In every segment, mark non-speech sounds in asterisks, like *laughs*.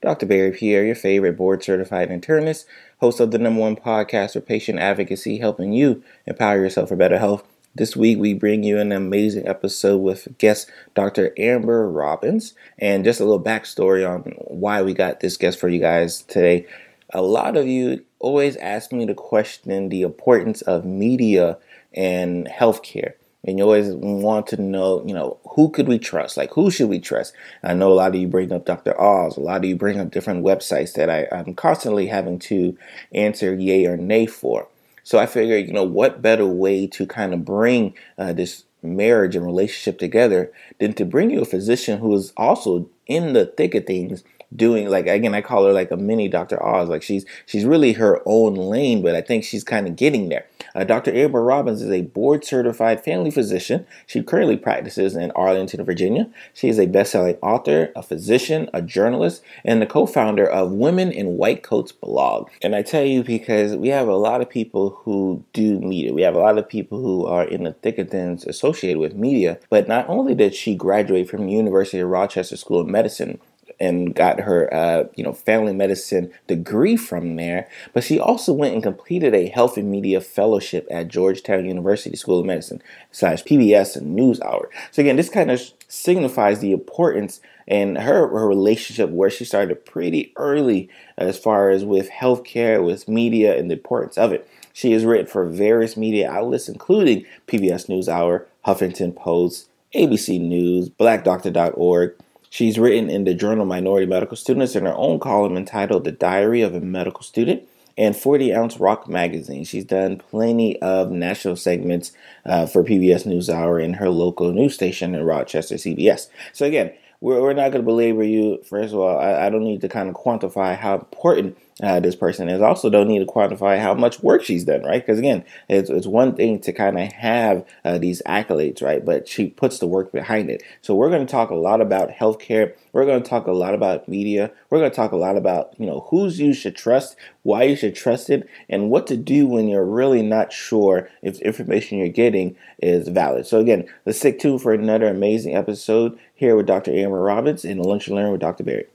Dr. Barry Pierre, your favorite board certified internist, host of the number one podcast for patient advocacy, helping you empower yourself for better health. This week, we bring you an amazing episode with guest Dr. Amber Robins. And just a little backstory on why we got this guest for you guys today. A lot of you always ask me to question the importance of media and healthcare and you always want to know, you know, who could we trust? Like, who should we trust? I know a lot of you bring up Dr. Oz, a lot of you bring up different websites that I, I'm constantly having to answer yay or nay for. So I figured, you know, what better way to kind of bring uh, this marriage and relationship together than to bring you a physician who is also in the thick of things doing like again I call her like a mini Dr. Oz like she's she's really her own lane but I think she's kind of getting there. Uh, Dr. Amber Robins is a board certified family physician. She currently practices in Arlington, Virginia. She is a best-selling author, a physician, a journalist, and the co-founder of Women in White Coats blog. And I tell you because we have a lot of people who do media. We have a lot of people who are in the thick of things associated with media. But not only did she graduate from the University of Rochester School of Medicine and got her, uh, you know, family medicine degree from there. But she also went and completed a health and media fellowship at Georgetown University School of Medicine slash PBS and News Hour. So again, this kind of signifies the importance and her, her relationship where she started pretty early as far as with healthcare, with media, and the importance of it. She has written for various media outlets, including PBS NewsHour, Huffington Post, ABC News, BlackDoctor.org, She's written in the journal Minority Medical Students in her own column entitled The Diary of a Medical Student and 40 Ounce Rock Magazine. She's done plenty of national segments uh, for PBS NewsHour and her local news station in Rochester, CBS. So, again, we're, we're not going to belabor you. First of all, I, I don't need to kind of quantify how important uh, this person is. Also, don't need to quantify how much work she's done, right? Because again, it's, it's one thing to kind of have uh, these accolades, right? But she puts the work behind it. So we're going to talk a lot about healthcare. We're going to talk a lot about media. We're going to talk a lot about you know who's you should trust, why you should trust it, and what to do when you're really not sure if information you're getting is valid. So again, let's stick tuned for another amazing episode here with Dr. Amber Robins in Lunch and Learn with Dr. Barry.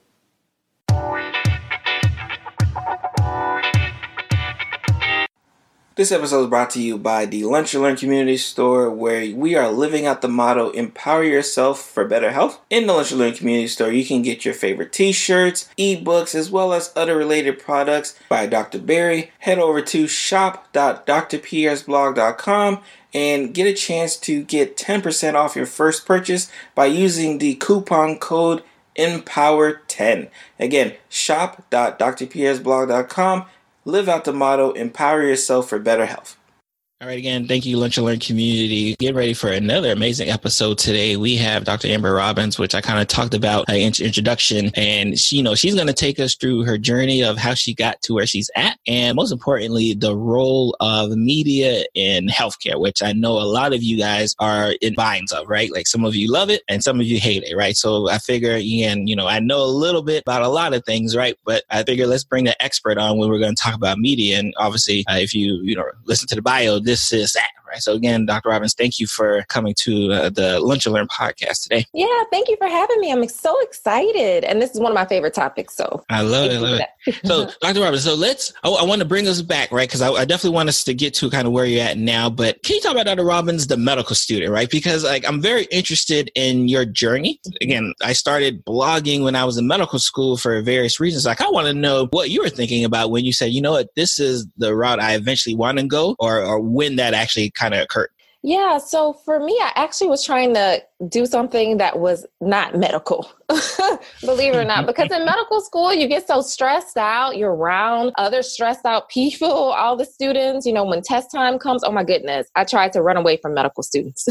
This episode is brought to you by the Lunch and Learn Community Store, where we are living out the motto Empower Yourself for Better Health. In the Lunch and Learn Community Store, you can get your favorite t shirts, ebooks, as well as other related products by Dr. Barry. Head over to shop.drpiersblog.com and get a chance to get 10% off your first purchase by using the coupon code EMPOWER10. Again, shop.drpiersblog.com Live out the motto, empower yourself for better health. All right, again, thank you, Lunch and Learn community. Get ready for another amazing episode today. We have Dr. Amber Robins, which I kind of talked about in introduction, and she, you know, she's going to take us through her journey of how she got to where she's at, and most importantly, the role of media in healthcare, which I know a lot of you guys are in binds of, right? Like some of you love it, and some of you hate it, right? So I figure, again, you know, I know a little bit about a lot of things, right? But I figure let's bring the expert on when we're going to talk about media, and obviously, uh, if you, you know, listen to the bio this is that, right? So again, Dr. Robins, thank you for coming to uh, the Lunch and Learn podcast today. Yeah, thank you for having me. I'm so excited, and this is one of my favorite topics. So I love it. Love it. so, *laughs* Dr. Robins, so let's. I, I want to bring us back, right? Because I, I, definitely want us to get to kind of where you're at now. But can you talk about Dr. Robins, the medical student, right? Because like I'm very interested in your journey. Again, I started blogging when I was in medical school for various reasons. Like I want to know what you were thinking about when you said, you know what, this is the route I eventually want to go, or or when that actually kind of occurred? Yeah, so for me, I actually was trying to do something that was not medical, *laughs* believe it or not. *laughs* Because in medical school, you get so stressed out. You're around other stressed out people, *laughs* all the students. You know, when test time comes, oh my goodness, I tried to run away from medical students.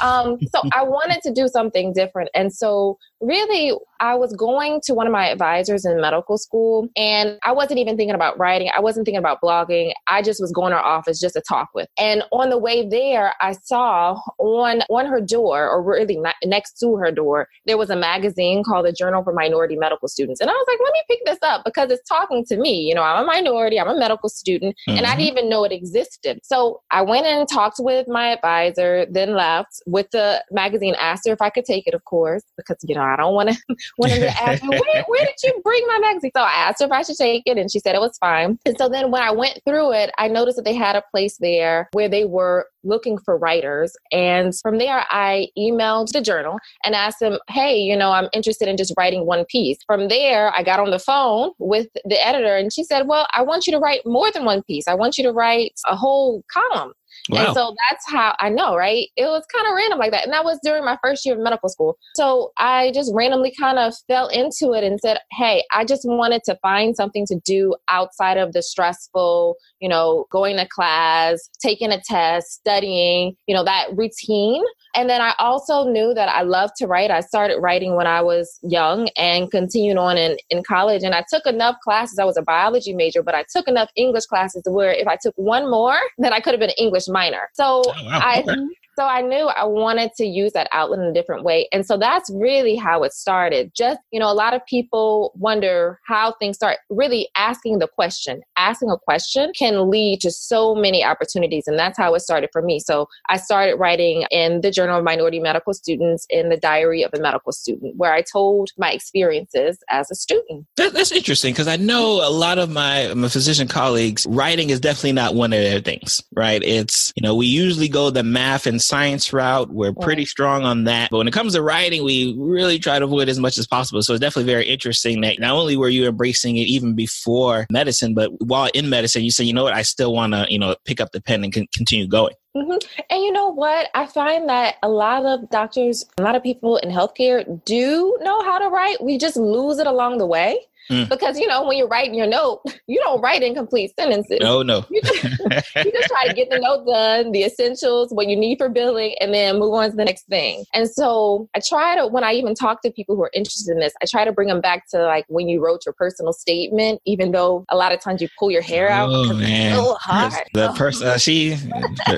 um, so I wanted to do something different. And so really, I was going to one of my advisors in medical school, and I wasn't even thinking about writing. I wasn't thinking about blogging. I just was going to her office just to talk with. And on the way there, I saw on on her door, or really next to her door, there was a magazine called the Journal for Minority Medical Students. And I was like, let me pick this up because it's talking to me. You know, I'm a minority, I'm a medical student, mm-hmm. and I mm-hmm. didn't even know it existed. So I went in and talked with my advisor, then left with the magazine, asked her if I could take it, of course, because you know I don't want to want to ask me where, *laughs* where did you bring my magazine? So I asked her if I should take it, and she said it was fine. And so then when I went through it, I noticed that they had a place there where they were looking for writers. And from there, I emailed the journal and asked them, hey, you know, I'm interested in just writing one piece. From there, I got on the phone with the editor and she said, well, I want you to write more than one piece. I want you to write a whole column. Wow. And so that's how I know, right? It was kind of random like that. And that was during my first year of medical school. So I just randomly kind of fell into it and said, Hey, I just wanted to find something to do outside of the stressful, you know, going to class, taking a test, studying, you know, that routine. And then I also knew that I loved to write. I started writing when I was young and continued on in, in college. And I took enough classes. I was a biology major, but I took enough English classes where if I took one more, then I could have been an English minor. So oh, wow. I okay. So I knew I wanted to use that outlet in a different way. And so that's really how it started. Just, you know, a lot of people wonder how things start. Really asking the question, asking a question can lead to so many opportunities. And that's how it started for me. So I started writing in the Journal of Minority Medical Students in the Diary of a Medical Student, where I told my experiences as a student. That, that's interesting because I know a lot of my, my physician colleagues, writing is definitely not one of their things, right? It's, you know, we usually go the math and science route. We're pretty strong on that. But when it comes to writing, we really try to avoid as much as possible. So it's definitely very interesting that not only were you embracing it even before medicine, but while in medicine, you say, you know what, I still want to, you know, pick up the pen and con- continue going. Mm-hmm. And you know what? I find that a lot of doctors, a lot of people in healthcare do know how to write. We just lose it along the way. Mm. Because you know, when you're writing your note, *laughs* you don't write incomplete sentences. No, no. You just, *laughs* you just try to get the note done, the essentials, what you need for billing, and then move on to the next thing. And so I try to, when I even talk to people who are interested in this, I try to bring them back to like when you wrote your personal statement, even though a lot of times you pull your hair out. Oh man, so hard. The person, uh, she,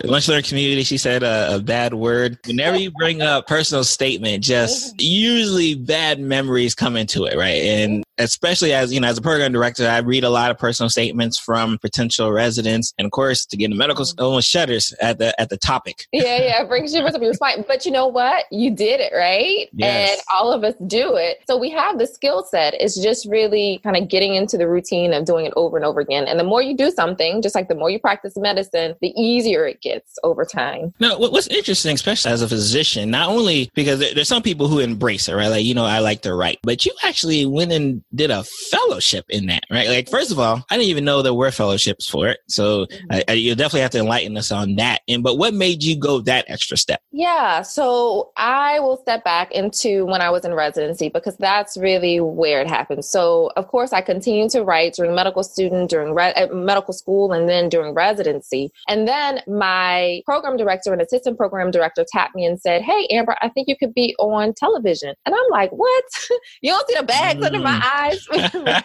lunch learning community, she said a, a bad word. Whenever you bring up personal statement, just *laughs* usually bad memories come into it, right? And especially as you know as a program director i read a lot of personal statements from potential residents and of course to get into medical school shudders at the at the topic. *laughs* Yeah yeah brings shivers up your spine but you know what? You did it right? Yes. and all of us do it. So we have the skill set. It's just really kind of getting into the routine of doing it over and over again. And the more you do something just like the more you practice medicine the easier it gets over time. Now what's interesting especially as a physician not only because there's some people who embrace it right? Like you know i like to write but you actually went and did a fellowship in that, right? Like, first of all, I didn't even know there were fellowships for it. So mm-hmm. I, I, you'll definitely have to enlighten us on that. And but what made you go that extra step? Yeah, so I will step back into when I was in residency because that's really where it happened. So of course, I continued to write during medical student, during re- uh, medical school, and then during residency. And then my program director and assistant program director tapped me and said, "Hey, Amber, I think you could be on television." And I'm like, "What? *laughs* you don't see the bags mm. under my eyes?" *laughs* *laughs* like,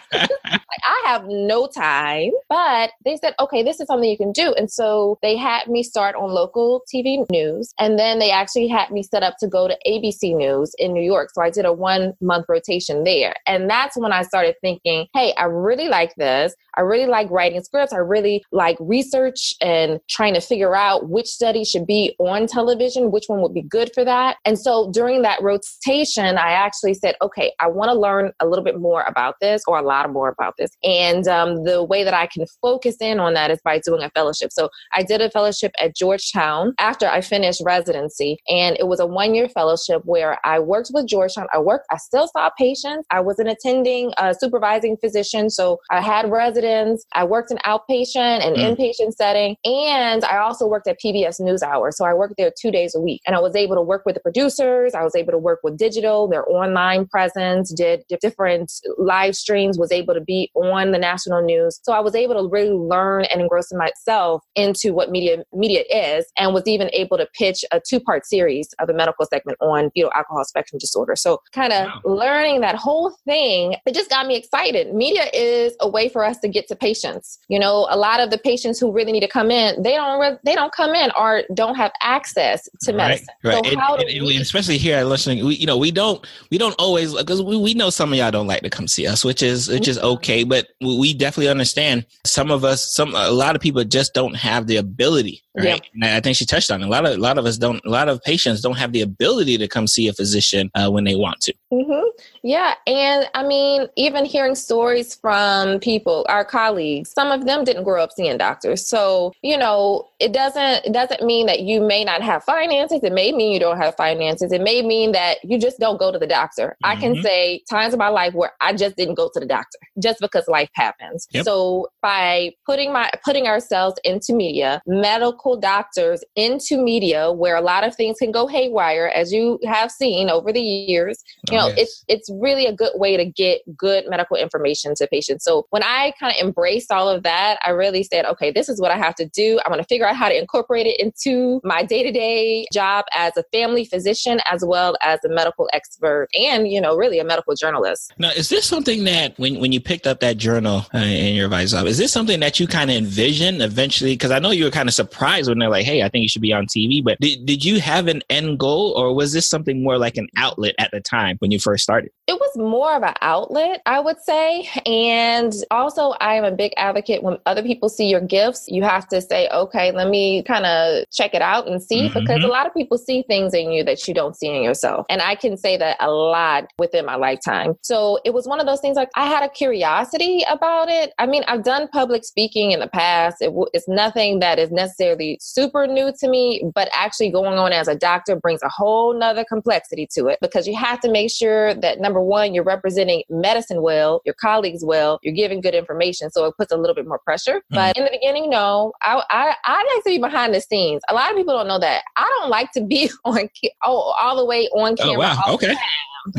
I have no time. But they said, okay, this is something you can do. And so they had me start on local TV news. And then they actually had me set up to go to ABC News in New York. So I did a one month rotation there. And that's when I started thinking, hey, I really like this. I really like writing scripts. I really like research and trying to figure out which study should be on television, which one would be good for that. And so during that rotation, I actually said, okay, I want to learn a little bit more about this or a lot more about this. And um, the way that I can focus in on that is by doing a fellowship. So I did a fellowship at Georgetown after I finished residency. And it was a one year fellowship where I worked with Georgetown. I worked, I still saw patients. I was an attending, uh, supervising physician. So I had residents. I worked in outpatient and mm. inpatient setting. And I also worked at PBS NewsHour. So I worked there two days a week. And I was able to work with the producers. I was able to work with digital, their online presence, did different live streams, was able to be on the national news. So I was able to really learn and engross myself into what media media is and was even able to pitch a two-part series of a medical segment on fetal alcohol spectrum disorder. So kind of wow. learning that whole thing, it just got me excited. Media is a way for us to get to patients. You know, a lot of the patients who really need to come in, they don't re- they don't come in or don't have access to right, medicine. Right. So and, how and, we, especially here at listening, we you know we don't we don't always because we, we know some of y'all don't like to come see us, which is which is okay, but we definitely understand some of us some a lot of people just don't have the ability right i think she touched on it. a lot of a lot of us don't a lot of patients don't have the ability to come see a physician uh, when they want to mm-hmm. yeah and i mean even hearing stories from people our colleagues some of them didn't grow up seeing doctors so you know it doesn't it doesn't mean that you may not have finances it may mean you don't have finances it may mean that you just don't go to the doctor mm-hmm. i can mm-hmm. say times in my life where i just didn't go to the doctor just because life happens yep. so by putting my putting ourselves into media medical doctors into media where a lot of things can go haywire as you have seen over the years you oh, know yes. it's it's really a good way to get good medical information to patients so when i kind of embraced all of that i really said okay this is what i have to do i'm going to figure out how to incorporate it into my day-to-day job as a family physician as well as a medical expert and you know really a medical journalist now is this something that when, when you picked up that journal uh, in your advice is this something that you kind of envisioned eventually? Because I know you were kind of surprised when they're like, "Hey, I think you should be on TV." But did did you have an end goal, or was this something more like an outlet at the time when you first started? It was more of an outlet, I would say. And also, I am a big advocate when other people see your gifts, you have to say, "Okay, let me kind of check it out and see," mm-hmm. because a lot of people see things in you that you don't see in yourself. And I can say that a lot within my lifetime. So it was one of those things like I had a curiosity about it. I mean, I've done public speaking in the past. It w- it's nothing that is necessarily super new to me, but actually going on as a doctor brings a whole nother complexity to it because you have to make sure that number one, you're representing medicine well, your colleagues well, you're giving good information. So it puts a little bit more pressure. Mm-hmm. But in the beginning, no, I, I, I like to be behind the scenes. A lot of people don't know that. I don't like to be *laughs* on all, all the way on camera. Oh, wow. Okay.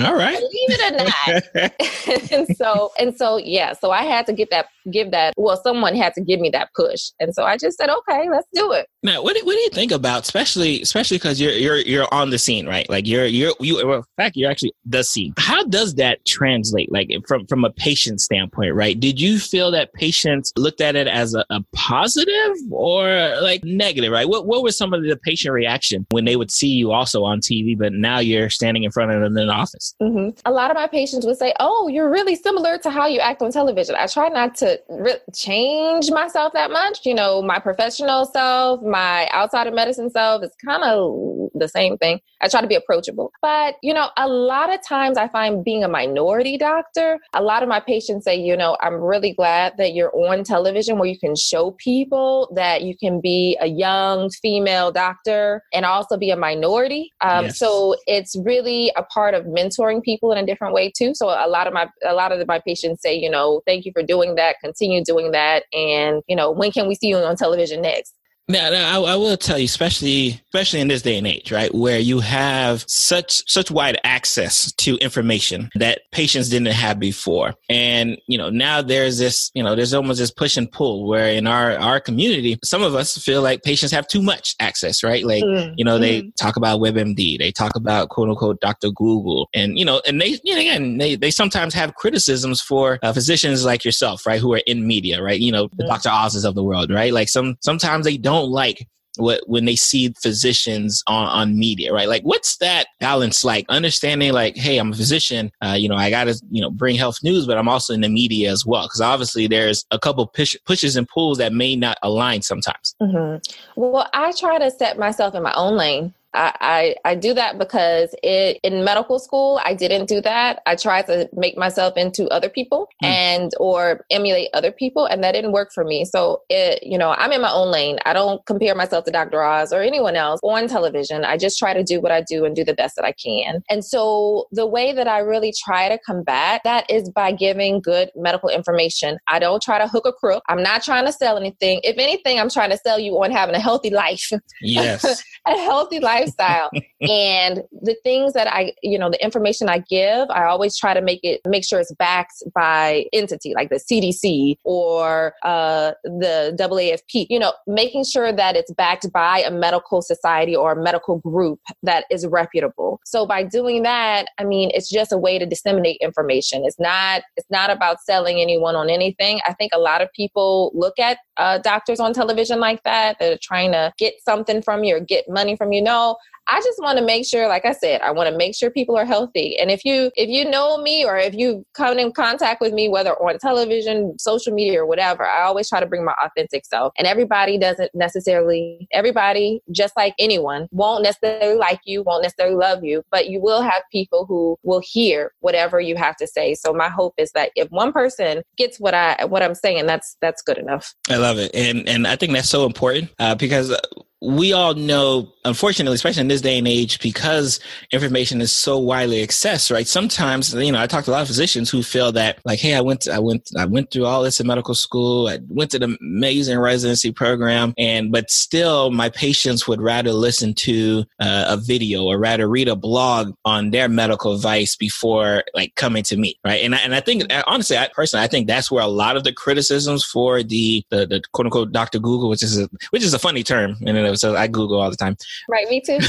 All right. Believe it or not. *laughs* and so and so yeah, so I had to get that give that well someone had to give me that push. And so I just said, "Okay, let's do it." Now, what do, what do you think about especially especially cuz you're you're you're on the scene, right? Like you're you're you well, in fact you're actually the scene. How does that translate like from from a patient standpoint, right? Did you feel that patients looked at it as a, a positive or like negative, right? What what was some of the patient reaction when they would see you also on TV but now you're standing in front of them in an office? Mm-hmm. A lot of my patients would say, "Oh, you're really similar to how you act on television." I try not to re- change myself that much. You know, my professional self, my outside of medicine self is kind of the same thing. I try to be approachable, but you know, a lot of times I find being a minority doctor. A lot of my patients say, "You know, I'm really glad that you're on television where you can show people that you can be a young female doctor and also be a minority." Um, yes. So it's really a part of mental mentoring people in a different way too. So a lot of my a lot of my patients say, you know, thank you for doing that, continue doing that, and you know, when can we see you on television next? Now, now I, I, will tell you, especially especially in this day and age, right, where you have such such wide access to information that patients didn't have before, and you know now there's this, you know, there's almost this push and pull where in our our community, some of us feel like patients have too much access, right? Like mm-hmm. you know they mm-hmm. talk about WebMD, they talk about quote unquote Dr. Google, and you know, and they you know, again they they sometimes have criticisms for uh, physicians like yourself, right, who are in media, right? You know, the mm-hmm. Dr. Oz's of the world, right? Like some sometimes they don't don't like what when they see physicians on, on media, right? Like, what's that balance like? Understanding, like, hey, I'm a physician, uh, you know, I got to, you know, bring health news, but I'm also in the media as well. Because obviously, there's a couple push, pushes and pulls that may not align sometimes. Mm-hmm. Well, I try to set myself in my own lane. I, I, I do that because it in medical school I didn't do that. I tried to make myself into other people mm. and or emulate other people, and that didn't work for me. So it you know I'm in my own lane. I don't compare myself to Dr. Oz or anyone else on television. I just try to do what I do and do the best that I can. And so the way that I really try to combat that is by giving good medical information. I don't try to hook a crook. I'm not trying to sell anything. If anything, I'm trying to sell you on having a healthy life. *laughs* Yes, a healthy life lifestyle. *laughs* and the things that I, you know, the information I give, I always try to make it make sure it's backed by entity like the CDC or uh, the AAFP. You know, making sure that it's backed by a medical society or a medical group that is reputable. So by doing that, I mean, it's just a way to disseminate information. It's not it's not about selling anyone on anything. I think a lot of people look at uh, doctors on television like that that are trying to get something from you or get money from you. No, I just want to make sure, like I said, I want to make sure people are healthy. And if you if you know me or if you come in contact with me, whether on television, social media, or whatever, I always try to bring my authentic self. And everybody doesn't necessarily everybody, just like anyone, won't necessarily like you, won't necessarily love you, but you will have people who will hear whatever you have to say. So my hope is that if one person gets what I what I'm saying, that's that's good enough. I love it, and and I think that's so important uh, because we all know, unfortunately, especially in this day and age, because information is so widely accessed, right? Sometimes, you know, I talk to a lot of physicians who feel that, like, hey, I went, to, I went, I went through all this in medical school. I went to the amazing residency program, and but still, my patients would rather listen to uh, a video or rather read a blog on their medical advice before like coming to me, right? And I, and I think, honestly, I personally, I think that's where a lot of the criticisms for the the, the quote unquote Dr. Google, which is a which is a funny term, and so I Google all the time. Right, me too.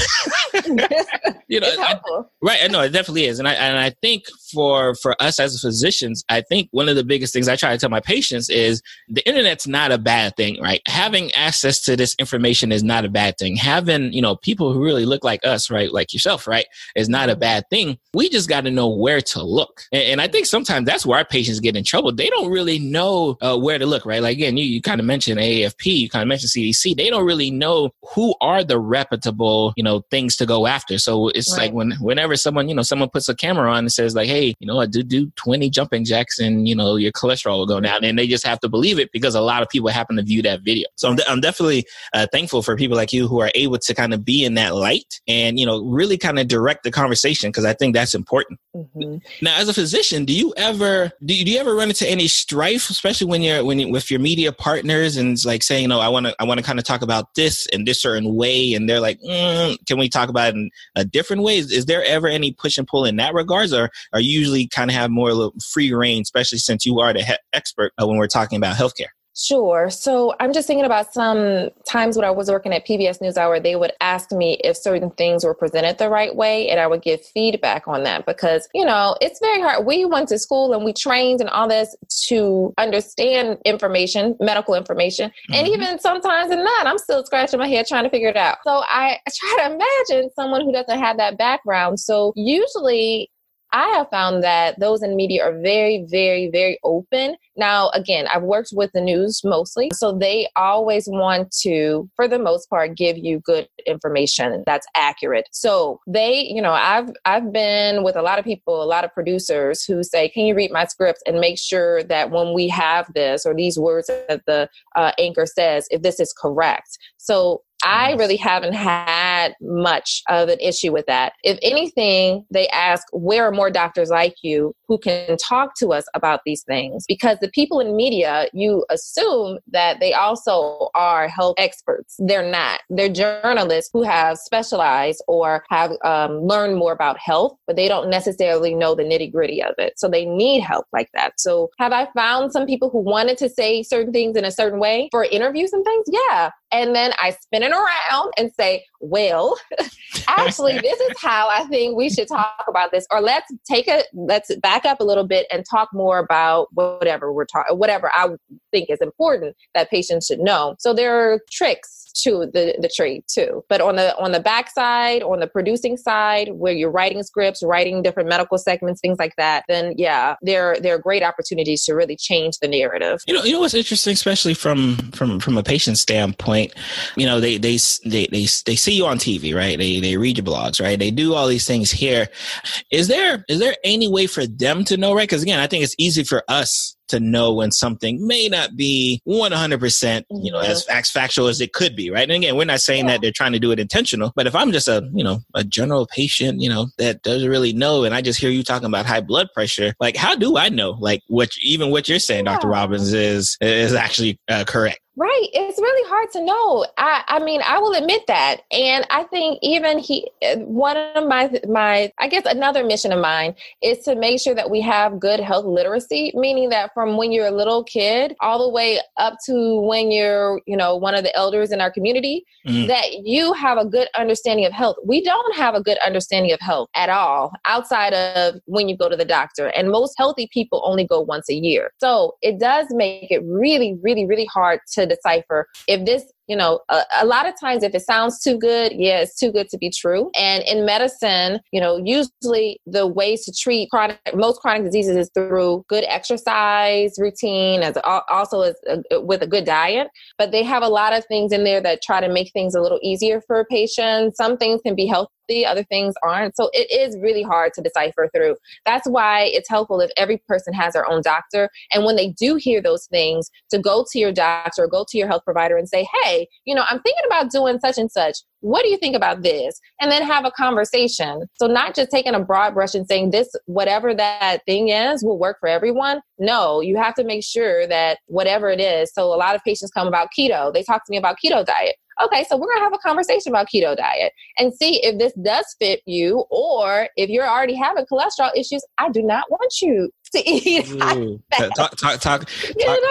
*laughs* you know, I, right? I know it definitely is, and I and I think for for us as physicians, I think one of the biggest things I try to tell my patients is the internet's not a bad thing, right? Having access to this information is not a bad thing. Having you know people who really look like us, right, like yourself, right, is not a bad thing. We just got to know where to look, and, and, I think sometimes that's where our patients get in trouble. They don't really know uh, where to look, right? Like again, you, you kind of mentioned AAFP, you kind of mentioned CDC. They don't really know who are the reputable, you know, things to go after. So it's right. like when whenever someone, you know, someone puts a camera on and says like, hey, you know, I do do 20 jumping jacks and, you know, your cholesterol will go down. And they just have to believe it because a lot of people happen to view that video. So I'm, de- I'm definitely uh, thankful for people like you who are able to kind of be in that light and, you know, really kind of direct the conversation because I think that's important. Mm-hmm. Now, as a physician, do you ever, do you, do you ever run into any strife, especially when you're, when you, with your media partners and it's like saying, you know, I want to, I want to kind of talk about this and this certain way and they're like mm, can we talk about it in a different way? Is, is, there ever any push and pull in that regards or are you usually kind of have more free reign especially since you are the he- expert uh, when we're talking about healthcare Sure. So I'm just thinking about some times when I was working at PBS NewsHour, they would ask me if certain things were presented the right way, and I would give feedback on that because, you know, it's very hard. We went to school and we trained and all this to understand information, medical information. Mm-hmm. And even sometimes in that, I'm still scratching my head trying to figure it out. So I, I try to imagine someone who doesn't have that background. So usually I have found that those in media are very, very, very open. Now, again, I've worked with the news mostly, so they always want to, for the most part, give you good information that's accurate. So they, you know, I've I've been with a lot of people, a lot of producers who say, "Can you read my scripts and make sure that when we have this or these words that the uh, anchor says, if this is correct?" So I really haven't had much of an issue with that. If anything, they ask, where are more doctors like you who can talk to us about these things? Because the people in media, you assume that they also are health experts. They're not. They're journalists who have specialized or have um, learned more about health, but they don't necessarily know the nitty gritty of it. So they need help like that. So have I found some people who wanted to say certain things in a certain way for interviews and things? Yeah. And then I spin it around and say, well, *laughs* actually, *laughs* this is how I think we should talk about this. Or let's take it, let's back up a little bit and talk more about whatever we're talking, whatever I think is important that patients should know. So there are tricks to the, the trade too. But on the on the back side, on the producing side, where you're writing scripts, writing different medical segments, things like that, then yeah, there there are great opportunities to really change the narrative. You know, you know what's interesting, especially from from from a patient standpoint. You know, they they they they, they see you on TV, right? They they read your blogs, right? They do all these things here. Is there is there any way for them to know, right? Because again, I think it's easy for us to know when something may not be 100% you know as as factual as it could be right and again we're not saying yeah. that they're trying to do it intentional but if i'm just a you know a general patient you know that doesn't really know and i just hear you talking about high blood pressure like how do i know like what even what you're saying yeah. dr robins is is actually uh, correct Right. It's really hard to know. I, I mean, I will admit that. And I think even he, one of my, my, I guess another mission of mine is to make sure that we have good health literacy, meaning that from when you're a little kid all the way up to when you're, you know, one of the elders in our community, mm. that you have a good understanding of health. We don't have a good understanding of health at all outside of when you go to the doctor. And most healthy people only go once a year. So it does make it really, really, really hard to decipher if this you know, a, a, lot of times if it sounds too good, yeah, it's too good to be true. And in medicine, you know, usually the ways to treat chronic, most chronic diseases is through good exercise routine, as also as a, with a good diet. But they have a lot of things in there that try to make things a little easier for patients. Some things can be healthy other things aren't. So it is really hard to decipher through. That's why it's helpful if every person has their own doctor. And when they do hear those things, to go to your doctor or go to your health provider and say, hey, you know, I'm thinking about doing such and such. What do you think about this? And then have a conversation. So, not just taking a broad brush and saying this, whatever that thing is, will work for everyone. No, you have to make sure that whatever it is. So, a lot of patients come about keto. They talk to me about keto diet okay, so we're going to have a conversation about keto diet and see if this does fit you or if you're already having cholesterol issues, I do not want you *laughs* to eat. talk, talk, talk, talk,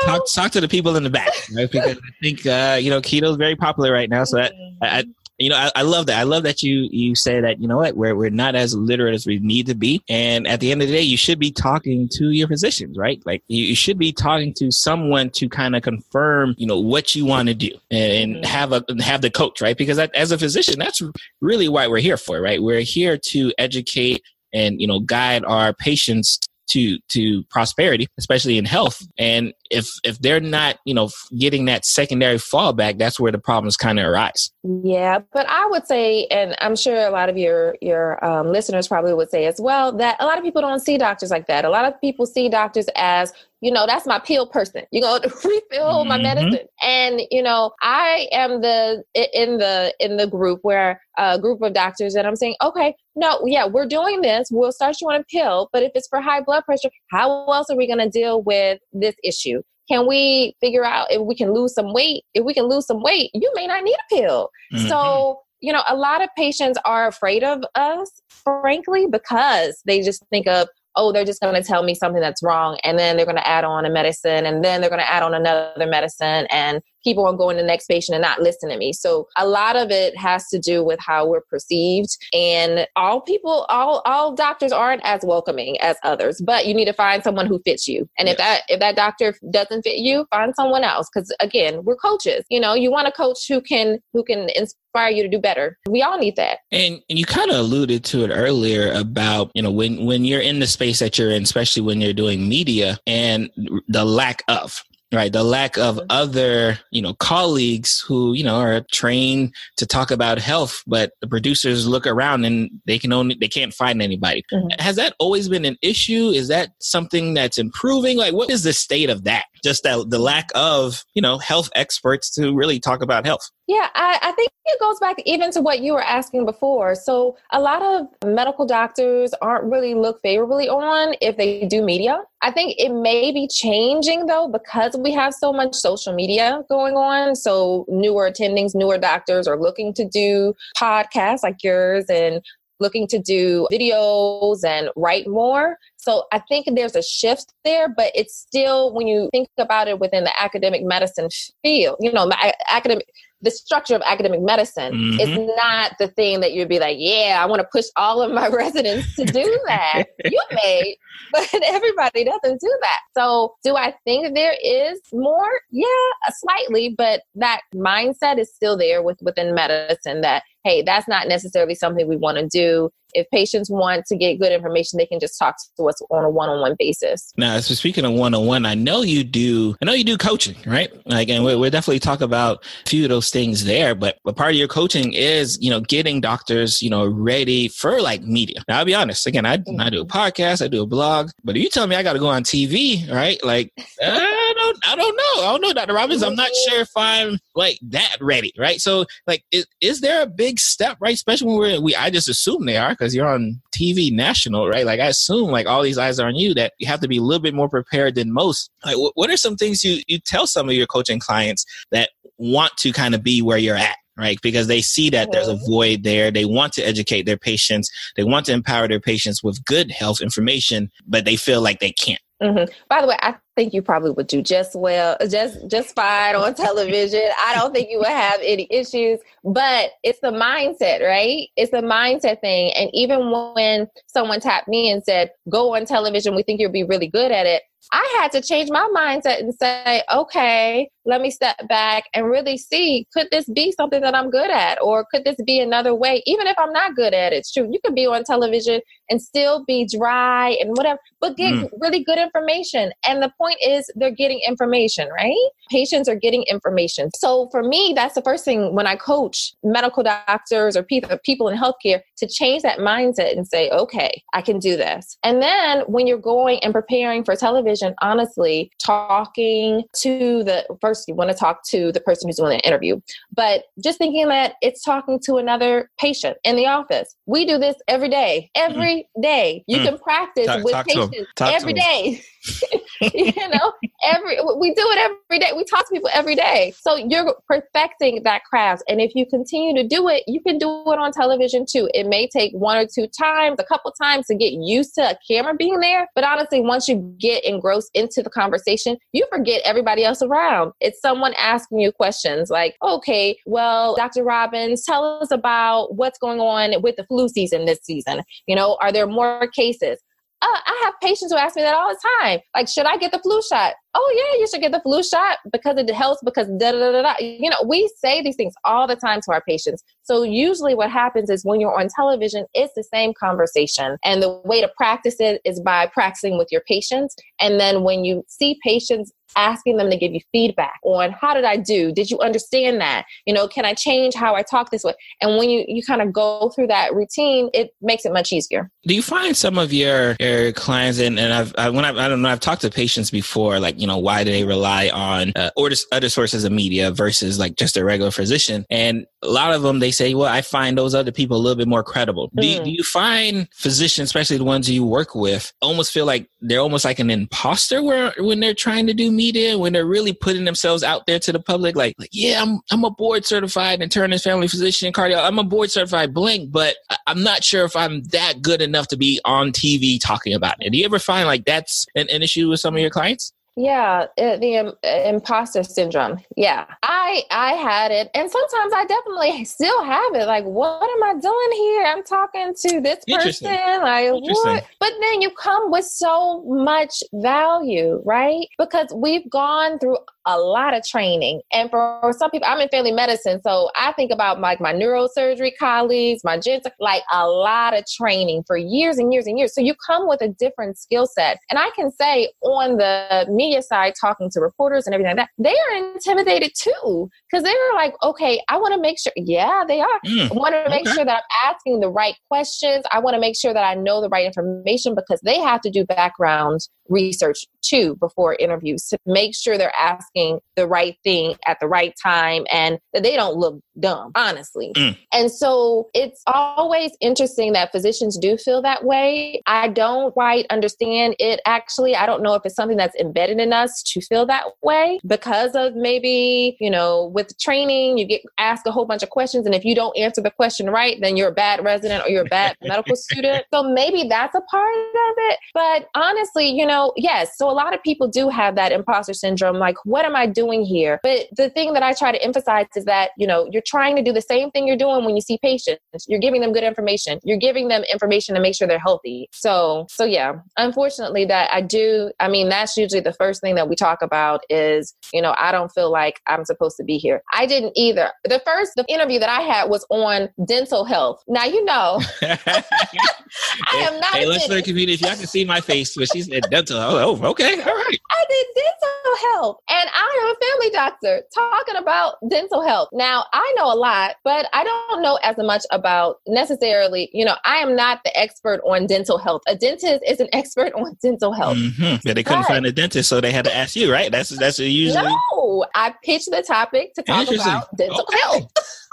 talk, talk, to the people in the back, right? Because I think, uh, you know, keto is very popular right now. So that, I, you know, I, I, love that. I love that you you say that. You know what? We're we're not as literate as we need to be, and at the end of the day, you should be talking to your physicians, right? Like you, you should be talking to someone to kind of confirm, you know, what you want to do, and, mm-hmm. have a have the coach, right? Because as a physician, that's really why we're here for, right? We're here to educate and you know guide our patients to to prosperity, especially in health. And if if they're not, you know, getting that secondary fallback, that's where the problems kind of arise. Yeah, but I would say, and I'm sure a lot of your your um, listeners probably would say as well, that a lot of people don't see doctors like that. A lot of people see doctors as you know that's my pill person you know to *laughs* refill mm-hmm. my medicine and you know i am the in the in the group where a group of doctors and i'm saying okay no yeah we're doing this we'll start you on a pill but if it's for high blood pressure how else are we going to deal with this issue can we figure out if we can lose some weight if we can lose some weight you may not need a pill mm-hmm. so you know a lot of patients are afraid of us frankly because they just think of oh, they're just going to tell me something that's wrong. And then they're going to add on a medicine and then they're going to add on another medicine and keep on going to the next patient and not listen to me. So a lot of it has to do with how we're perceived. And all people, all, all doctors aren't as welcoming as others, but you need to find someone who fits you. And yes. if that, if that doctor doesn't fit you, find someone else. Cause again, we're coaches, you know, you want a coach who can, who can inspire inspire you to do better. We all need that. And, and you kind of alluded to it earlier about, you know, when when you're in the space that you're in, especially when you're doing media and the lack of right the lack of mm-hmm. other you know colleagues who you know are trained to talk about health but the producers look around and they can only they can't find anybody mm-hmm. has that always been an issue is that something that's improving like what is the state of that just that the lack of you know health experts to really talk about health. Yeah I, I think it goes back even to what you were asking before. So a lot of medical doctors aren't really looked favorably on if they do media. I think it may be changing though because we have so much social media going on. So newer attendings newer doctors are looking to do podcasts like yours and looking to do videos and write more. So I think there's a shift there, but it's still, when you think about it within the academic medicine field, you know, academic, the structure of academic medicine mm-hmm. is not the thing that you'd be like, yeah, I want to push all of my *laughs* residents to do that. you may, *laughs* but everybody doesn't do that. So, do I think there is more? Yeah, slightly, but that mindset is still there with within medicine that hey, that's not necessarily something we want to do. If patients want to get good information, they can just talk to us on a one-on-one basis. Now, so speaking of one-on-one, I know you do. I know you do coaching, right? Like, and we'll, we'll definitely talk about a few of those things there. But, but part of your coaching is, you know, getting doctors, you know, ready for like media. Now, I'll be honest. Again, I, mm-hmm. I do a mm-hmm. podcast, I do a blog, but if you tell me I got to go on TV, right? Like, I don't, I don't know. I don't know, Dr. Robins. I'm not sure if I'm like that ready, right? So, like, is, is there a big step, right? Especially when we're, we, I just assume they are because you're on TV national, right? Like, I assume like all these eyes are on you that you have to be a little bit more prepared than most. Like, what are some things you, you tell some of your coaching clients that want to kind of be where you're at? right? Because they see that there's a void there. They want to educate their patients. They want to empower their patients with good health information, but they feel like they can't. Mm-hmm. By the way, I think you probably would do just well, just just fine on *laughs* television. I don't think you would have any issues, but it's the mindset, right? It's the mindset thing. And even when someone tapped me and said, "Go on television, we think you'll be really good at it," I had to change my mindset and say, okay, let me step back and really see could this be something that I'm good at? Or could this be another way? Even if I'm not good at it, it's true. You can be on television and still be dry and whatever, but get mm. really good information. And the point is, they're getting information, right? Patients are getting information. So for me, that's the first thing when I coach medical doctors or people, people in healthcare to change that mindset and say, okay, I can do this. And then when you're going and preparing for television, honestly, talking to the first, you want to talk to the person who's doing the interview, but just thinking that it's talking to another patient in the office. We do this every day, every mm. day. You mm. can practice talk, with talk patients every day. *laughs* *laughs* *laughs* *laughs* you know, every we do it every day. We talk to people every day. So you're perfecting that craft. And if you continue to do it, you can do it on television too. It may take one or two times, a couple times to get used to a camera being there. But honestly, once you get engrossed into the conversation, you forget everybody else around. It's someone asking you questions like, okay, well, Dr. Robins, tell us about what's going on with the flu season this season. You know, are there more cases? Uh, I have patients who ask me that all the time. Like, should I get the flu shot? Oh yeah, you should get the flu shot because it helps because da da da da. You know, we say these things all the time to our patients. So usually, what happens is when you're on television, it's the same conversation, and the way to practice it is by practicing with your patients. And then when you see patients asking them to give you feedback on how did I do? Did you understand that? You know, can I change how I talk this way? And when you, you kind of go through that routine, it makes it much easier. Do you find some of your, your clients, and, and I've, I, when I've, I don't know, I've talked to patients before, like, you know, why do they rely on uh, or other sources of media versus like just a regular physician? And a lot of them, they say, well, I find those other people a little bit more credible. Mm. Do, you, hmm. do you find physicians, especially the ones you work with, almost feel like they're almost like an imposter where, when they're trying to do media when they're really putting themselves out there to the public like, like yeah i'm i'm a board certified internist family physician cardio i'm a board certified blank but i'm not sure if i'm that good enough to be on tv talking about it. Do you ever find like that's an, an issue with some of your clients yeah, uh, the um, imposter syndrome. Yeah, I I had it, and sometimes I definitely still have it. Like, what am I doing here? I'm talking to this person. Like, what? But then you come with so much value, right? Because we've gone through a lot of training. And for some people, I'm in family medicine, so I think about like my neurosurgery colleagues, my gen, like a lot of training for years and years and years. So you come with a different skill set. And I can say on the media side, talking to reporters and everything like that, they are intimidated too because they're like, okay, I want to make sure. Yeah, they are. Mm, I want to make okay. sure that I'm asking the right questions. I want to make sure that I know the right information because they have to do background research too before interviews to make sure they're asking the right thing at the right time and that they don't look dumb, honestly. Mm. And so it's always interesting that physicians do feel that way. I don't quite understand it actually. I don't know if it's something that's embedded in us to feel that way because of maybe, you know, with training, you get asked a whole bunch of questions. And if you don't answer the question right, then you're a bad resident or you're a bad *laughs* medical student. So maybe that's a part of it. But honestly, you know, yes. So a lot of people do have that imposter syndrome. Like, what am I doing here? But the thing that I try to emphasize is that, you know, you're trying to do the same thing you're doing when you see patients. You're giving them good information. You're giving them information to make sure they're healthy. So, so yeah, unfortunately that I do, I mean, that's usually the first thing that we talk about is, you know, I don't feel like I'm supposed to be here. I didn't either. The first the interview that I had was on dental health. Now, you know, *laughs* *laughs* I am not. Hey, let's learn community. If y'all can see my face, but she said dental. Oh, okay. All right. I did dental health. And I am a family doctor talking about dental health. Now, I know a lot, but I don't know as much about necessarily, you know, I am not the expert on dental health. A dentist is an *laughs* expert on dental health. Mm-hmm. But they couldn't find a dentist, so they had to ask you, right? That's that's usually. No, I pitched the topic to talk about dental okay. health. *laughs*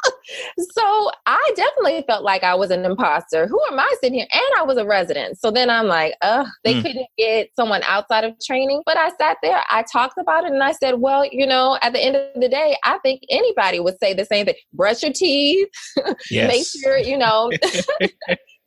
so I definitely felt like I was an imposter. Who am I sitting here? And I was a resident. So then I'm like, ugh, they mm. couldn't get someone outside of training. But I sat there, I talked about it, and I said, well, you know, at the end of the day, I think anybody would say the same thing. Brush your teeth, *laughs* yes. make sure, you know. *laughs*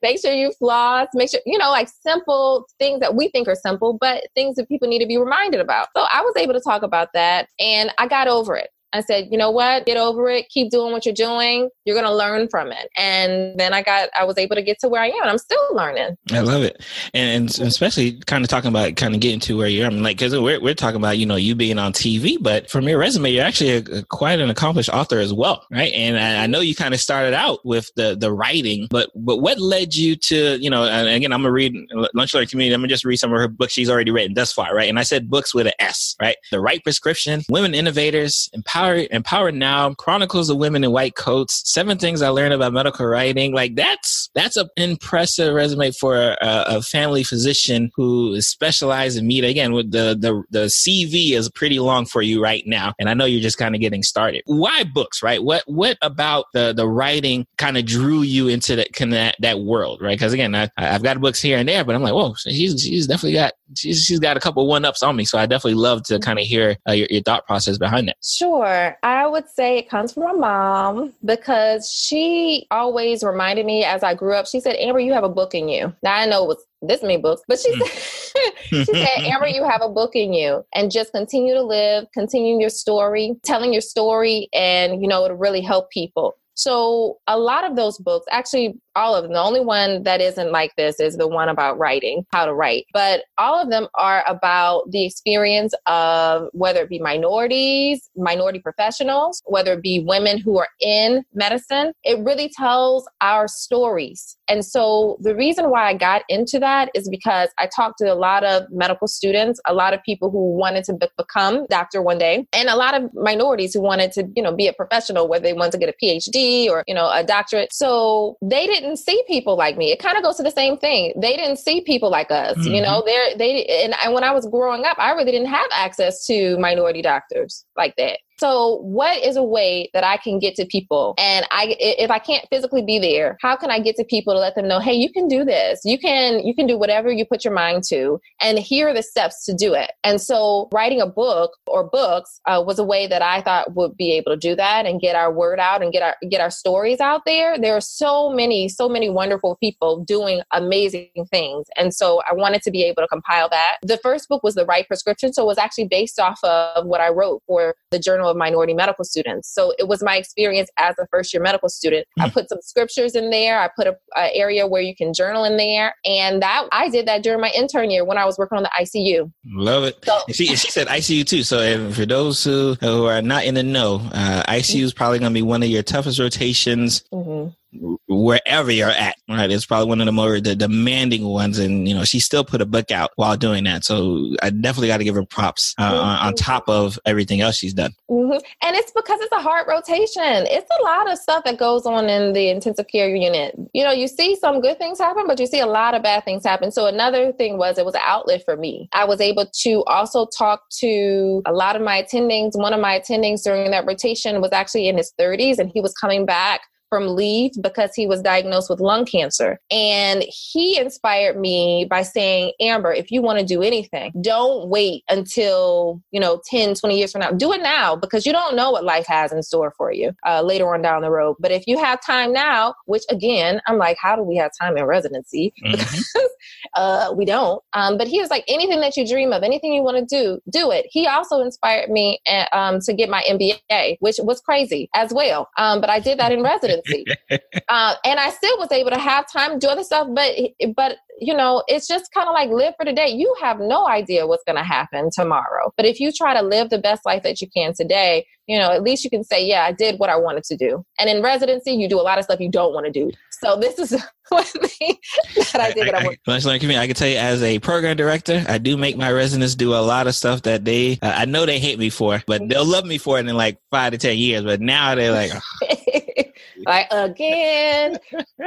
make sure you floss, make sure, you know, like simple things that we think are simple, but things that people need to be reminded about. So I was able to talk about that and I got over it. I said, you know what? Get over it. Keep doing what you're doing. You're going to learn from it. And then I got, I was able to get to where I am. And I'm still learning. I love it. And, and especially kind of talking about kind of getting to where you are. I'm like, because we're, we're talking about, you know, you being on TV, but from your resume, you're actually a, a, quite an accomplished author as well. Right. And I, I know you kind of started out with the, the writing, but, but what led you to, you know, and again, I'm going to read uh, Lunch Lawyer Community. I'm going to just read some of her books she's already written thus far. Right. And I said books with an S, right? The Right Prescription, Women Innovators, Empower Empower Now, Chronicles of Women in White Coats, Seven Things I Learned About Medical Writing. Like that's that's an impressive resume for a, a family physician who is specialized in media. Again, with the the the CV is pretty long for you right now, and I know you're just kind of getting started. Why books, right? What what about the the writing kind of drew you into that that, that world, right? Because again, I, I've got books here and there, but I'm like, whoa, she's she's definitely got she's she's got a couple one ups on me. So I definitely love to kind of hear uh, your, your thought process behind that. Sure. I would say it comes from my mom because she always reminded me as I grew up, she said, Amber, you have a book in you. Now I know it was this many books, but she hmm. said, *laughs* she said, *laughs* Amber, you have a book in you and just continue to live, continue your story, telling your story, and you know, it'll really help people. So a lot of those books, actually all of them, the only one that isn't like this is the one about writing, how to write. But all of them are about the experience of whether it be minorities, minority professionals, whether it be women who are in medicine. It really tells our stories. And so the reason why I got into that is because I talked to a lot of medical students, a lot of people who wanted to become doctor one day, and a lot of minorities who wanted to, you know, be a professional, whether they wanted to get a PhD or, you know, a doctorate. So they didn't see people like me. It kind of goes to the same thing. They didn't see people like us, mm-hmm. you know, they're, they, and, and when I was growing up, I really didn't have access to minority doctors like that. So, what is a way that I can get to people? And I, if I can't physically be there, how can I get to people to let them know, hey, you can do this. You can, you can do whatever you put your mind to, and here are the steps to do it. And so, writing a book or books uh, was a way that I thought would be able to do that and get our word out and get our get our stories out there. There are so many, so many wonderful people doing amazing things, and so I wanted to be able to compile that. The first book was the right prescription, so it was actually based off of what I wrote for the Journal of minority medical students. So it was my experience as a first year medical student. I hmm. put some scriptures in there. I put a, a, area where you can journal in there, and that I did that during my intern year when I was working on the ICU. Love it. So, she she said ICU too. So for those who who are not in the know, uh, ICU is probably going to be one of your toughest rotations. Mm-hmm wherever you're at, right? It's probably one of the more the demanding ones. And, you know, she still put a book out while doing that. So I definitely got to give her props uh, mm-hmm. on, on, top of everything else she's done. Mm-hmm. And it's because it's a hard rotation. It's a lot of stuff that goes on in the intensive care unit. You know, you see some good things happen, but you see a lot of bad things happen. So another thing was it was an outlet for me. I was able to also talk to a lot of my attendings. One of my attendings during that rotation was actually in his 30s and he was coming back from leave because he was diagnosed with lung cancer. And he inspired me by saying, Amber, if you want to do anything, don't wait until, you know, 10, 20 years from now. Do it now because you don't know what life has in store for you uh, later on down the road. But if you have time now, which again, I'm like, how do we have time in residency? *laughs* Mm-hmm. Uh, we don't. Um, but he was like, anything that you dream of, anything you want to do, do it. He also inspired me uh, um, to get my MBA, which was crazy as well. Um, but I did that in residency *laughs* residency. uh, and I still was able to have time to do other stuff, but but you know, it's just kind of like live for today. You have no idea what's going to happen tomorrow. But if you try to live the best life that you can today, you know, at least you can say, yeah, I did what I wanted to do. And in residency, you do a lot of stuff you don't want to do. So this is *laughs* one thing that I did that I, I, Much like me, I can tell you as a program director, I do make my residents do a lot of stuff that they, uh, I know they hate me for, but they'll love me for it in like five to 10 years. But now they're like, oh. *laughs* like again,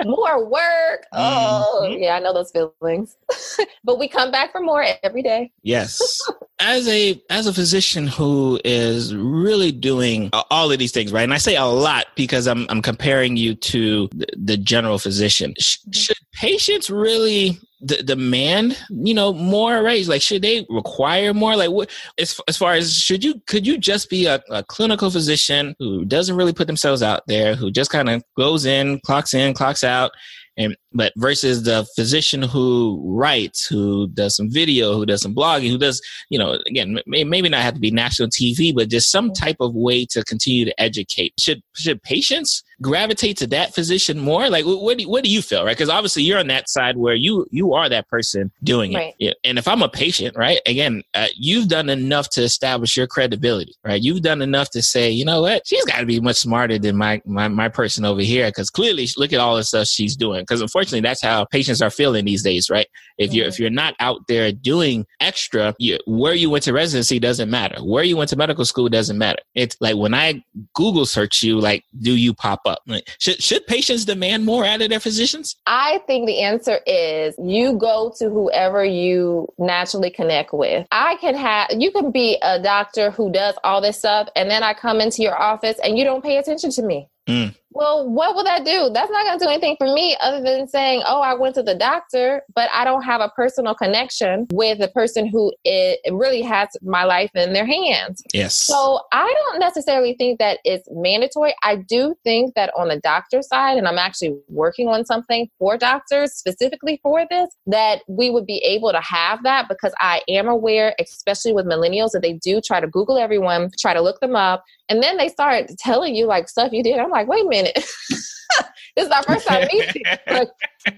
more work. *laughs* Oh, mm-hmm. yeah, I know those feelings. *laughs* but we come back for more every day. Yes. *laughs* as a as a physician who is really doing all of these things, right? And I say a lot because I'm I'm comparing you to the, the general physician. Sh- mm-hmm. should patients really d- demand you know more right? Like should they require more? Like what as, as far as should you could you just be a, a clinical physician who doesn't really put themselves out there who just kind of goes in clocks in clocks out and but versus the physician who writes who does some video who does some blogging who does you know again maybe not have to be national tv but just some type of way to continue to educate. Should should patients gravitate to that physician more? Like what do, what do you feel right? Because obviously you're on that side where you you are that person doing right. it and if i'm a patient right again uh, you've done enough to establish your credibility right? You've done enough to say you know what? She's got to be much smarter than my my, my person over here because clearly look at all the stuff she's doing. Because unfortunately that's how patients are feeling these days right? If you're if mm-hmm. you're not out there doing extra you, where you went to residency doesn't matter. Where you went to medical school doesn't matter. It's like when i google search you like do you pop up? Like, should should patients demand more out of their physicians? I think the answer is you go to whoever you naturally connect with. I can have you can be a doctor who does all this stuff and then i come into your office and you don't pay attention to me. Mm. Well, what will that do? That's not going to do anything for me other than saying, oh, I went to the doctor, but I don't have a personal connection with the person who it really has my life in their hands. Yes. So I don't necessarily think that it's mandatory. I do think that on the doctor side, and I'm actually working on something for doctors specifically for this, that we would be able to have that because I am aware, especially with millennials, that they do try to Google everyone, try to look them up, and then they start telling you like stuff you did. I'm like, wait a minute. This is our first time meeting. Like,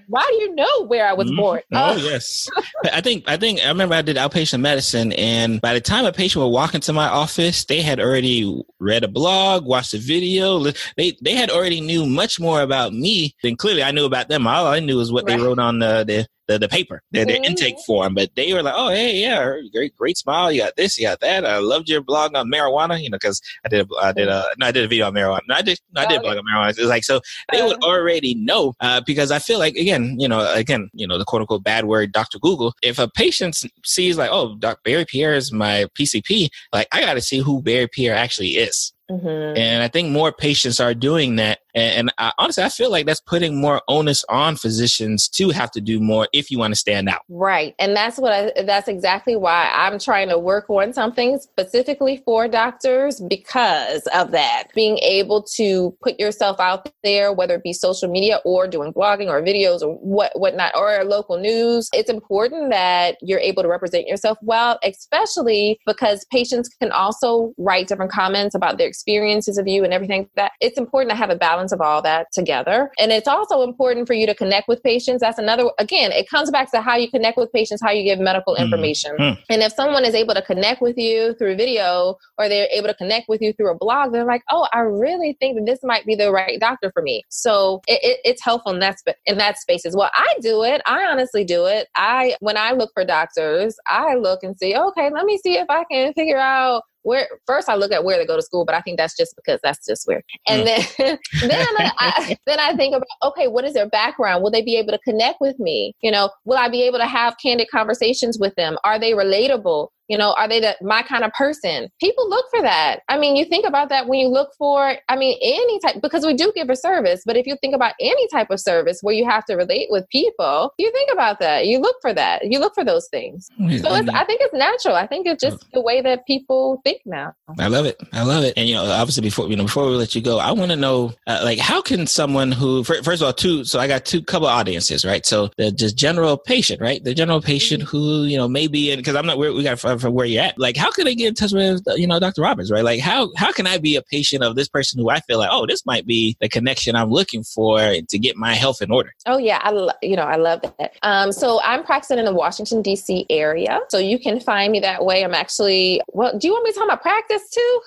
why do you know where I was mm-hmm. born? Oh, *laughs* yes. I think I think I remember I did outpatient medicine, and by the time a patient would walk into my office, they had already read a blog, watched a video. They they had already knew much more about me than clearly I knew about them. All I knew was what right. they wrote on the, the the, the paper, their, their mm-hmm. intake form. But they were like, oh, hey, yeah, great, great smile. You got this, you got that. I loved your blog on marijuana, you know, because I did, a, I did a, no, I did a video on marijuana. No, I did, no, I did oh, blog on marijuana. It's like, so they would already know, uh, because I feel like, again, you know, again, you know, the quote unquote bad word, Dr. Google, if a patient sees like, oh, Dr. Berry Pierre is my PCP, like, I got to see who Berry Pierre actually is. Mm-hmm. And I think more patients are doing that and, and I, honestly, I feel like that's putting more onus on physicians to have to do more if you want to stand out. Right. And that's what I, that's exactly why I'm trying to work on something specifically for doctors because of that. Being able to put yourself out there, whether it be social media or doing blogging or videos or what, whatnot, or local news. It's important that you're able to represent yourself well, especially because patients can also write different comments about their experiences of you and everything that it's important to have a balance of all that together. And it's also important for you to connect with patients. That's another, again, it comes back to how you connect with patients, how you give medical mm-hmm. information. Mm-hmm. And if someone is able to connect with you through video or they're able to connect with you through a blog, they're like, oh, I really think that this might be the right doctor for me. So it, it, it's helpful in that, sp- in that space as well. I do it. I honestly do it. I, when I look for doctors, I look and see, okay, let me see if I can figure out where first I look at where they go to school, but I think that's just because that's just where. And mm. then *laughs* then I, then I think about okay, what is their background? Will they be able to connect with me? You know, will I be able to have candid conversations with them? Are they relatable? You know, are they the, my kind of person? People look for that. I mean, you think about that when you look for, I mean, any type, because we do give a service, but if you think about any type of service where you have to relate with people, you think about that. You look for that. You look for those things. So I think it's natural. I think it's just the way that people think now. I love it. I love it. And, you know, obviously before, you know, before we let you go, I want to know, uh, like, how can someone who, first of all, two, so I got two couple audiences, right? So the just general patient, right? The general patient mm-hmm. who, you know, maybe, and because I'm not, we got of where you're at. Like, how can I get in touch with you know Dr. Robins, right? Like, how how can I be a patient of this person who I feel like, oh, this might be the connection I'm looking for to get my health in order? Oh yeah, I you know I love that. Um, so I'm practicing in the Washington D.C. area, so you can find me that way. I'm actually well. Do you want me to talk about practice too?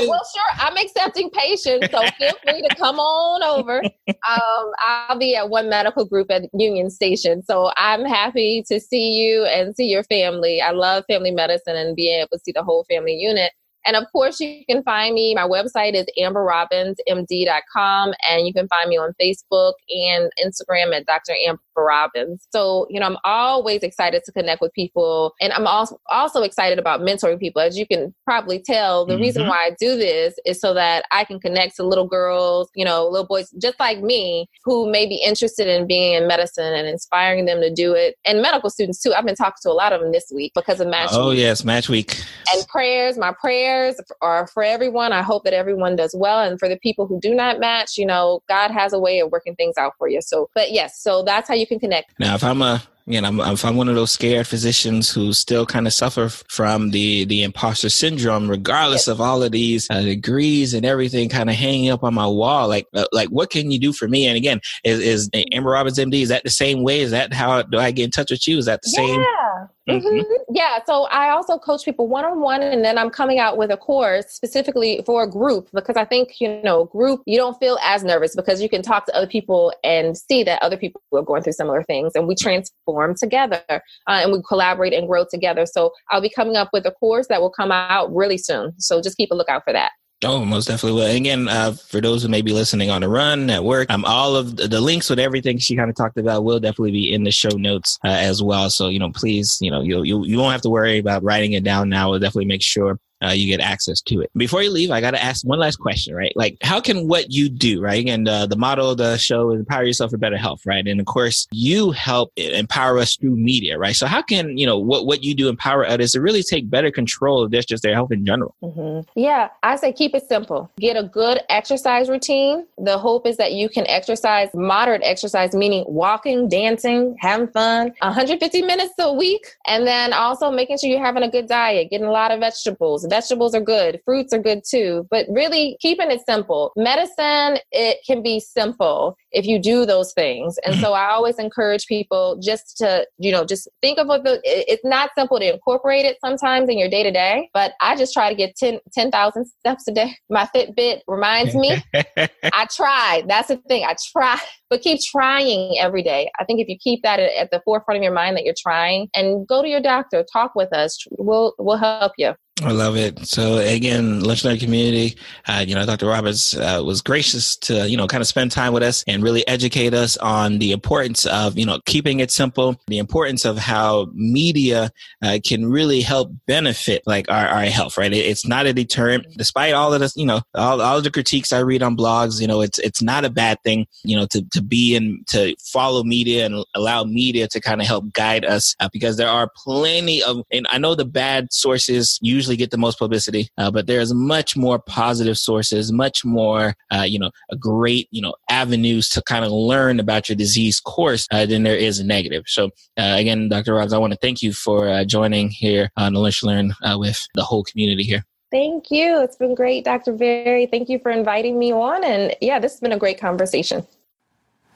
Yeah, well, sure. I'm accepting patients, so feel free to come on over. Um, I'll be at one medical group at Union Station, so I'm happy to see you and see your family. I love family medicine and being able to see the whole family unit. And of course, you can find me. My website is amberrobinsmd.com, and you can find me on Facebook and Instagram at Dr. Amber Robins. So, you know, I'm always excited to connect with people, and I'm also also excited about mentoring people. As you can probably tell, the mm-hmm. reason why I do this is so that I can connect to little girls, you know, little boys just like me who may be interested in being in medicine and inspiring them to do it, and medical students too. I've been talking to a lot of them this week because of match. Week. Oh week. yes, match week. And prayers, my prayers are for everyone. I hope that everyone does well. And for the people who do not match, you know, God has a way of working things out for you. So, but yes, so that's how you can connect. Now, if I'm a you know, if I'm one of those scared physicians who still kind of suffer from the the imposter syndrome, regardless of all of these uh, degrees and everything kind of hanging up on my wall, like uh, like what can you do for me? And again, is is Amber Robins MD? Is that the same way? Is that how do I get in touch with you? Is that the yeah. same? Mm-hmm. mm-hmm. Yeah. So I also coach people one on one, and then I'm coming out with a course specifically for a group because I think, you know, group, you don't feel as nervous because you can talk to other people and see that other people are going through similar things and we transform together uh, and we collaborate and grow together. So I'll be coming up with a course that will come out really soon. So just keep a lookout for that. Oh, most definitely will. again, uh, for those who may be listening on the run at work, um, all of the, the links with everything she kind of talked about will definitely be in the show notes uh, as well. So you know, please, you know, you you you won't have to worry about writing it down now. We'll definitely make sure uh, you get access to it. Before you leave, I got to ask one last question, right? Like, how can what you do, right? And uh, the motto of the show is empower yourself for better health, right? And of course, you help empower us through media, right? So how can, you know, what, what you do empower others to really take better control of this, just their health in general? Mm-hmm. Yeah, I say keep it simple. Get a good exercise routine. The hope is that you can exercise moderate exercise, meaning walking, dancing, having fun, 150 minutes a week. And then also making sure you're having a good diet, getting a lot of vegetables, Vegetables are good, fruits are good too, but really keeping it simple. Medicine, it can be simple if you do those things. And so mm-hmm. I always encourage people just to, you know, just think of what the, it's not simple to incorporate it sometimes in your day to day, but I just try to get 10,000 10, steps a day. My Fitbit reminds me. *laughs* I try. That's the thing. I try, but keep trying every day. I think if you keep that at the forefront of your mind that you're trying and go to your doctor, talk with us, we'll, we'll help you. I love it. So again, legendary Community, uh, you know, Dr. Roberts uh, was gracious to, you know, kind of spend time with us and really educate us on the importance of, you know, keeping it simple, the importance of how media uh, can really help benefit like our, our health, right? It, it's not a deterrent, despite all of this, you know, all, all the critiques I read on blogs, you know, it's, it's not a bad thing, you know, to, to be in, to follow media and allow media to kind of help guide us uh, because there are plenty of, and I know the bad sources usually usually get the most publicity, uh, but there's much more positive sources, much more, uh, you know, a great, you know, avenues to kind of learn about your disease course uh, than there is negative. So uh, again, Dr. Robins, I want to thank you for uh, joining here on Lunch Learn uh, with the whole community here. Thank you. It's been great, Dr. Berry. Thank you for inviting me on. And yeah, this has been a great conversation.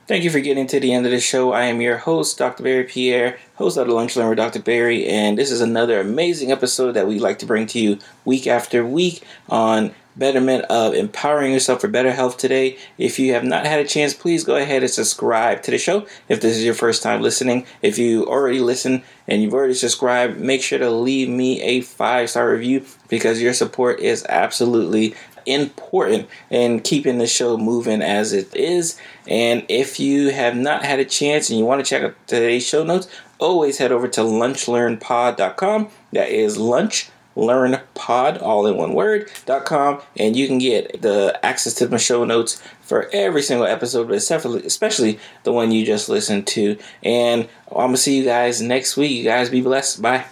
Thank you for getting to the end of the show. I am your host, Dr. Berry Pierre, host of the Lunch Learn with Dr. Berry, and this is another amazing episode that we like to bring to you week after week on betterment of empowering yourself for better health today. If you have not had a chance, please go ahead and subscribe to the show. If this is your first time listening, if you already listen and you've already subscribed, make sure to leave me a five star review because your support is absolutely important in keeping the show moving as it is. And if you have not had a chance and you want to check out today's show notes, always head over to lunchlearnpod.com. That is lunch learn pod all in one word and you can get the access to my show notes for every single episode but especially the one you just listened to and i'm gonna see you guys next week you guys be blessed bye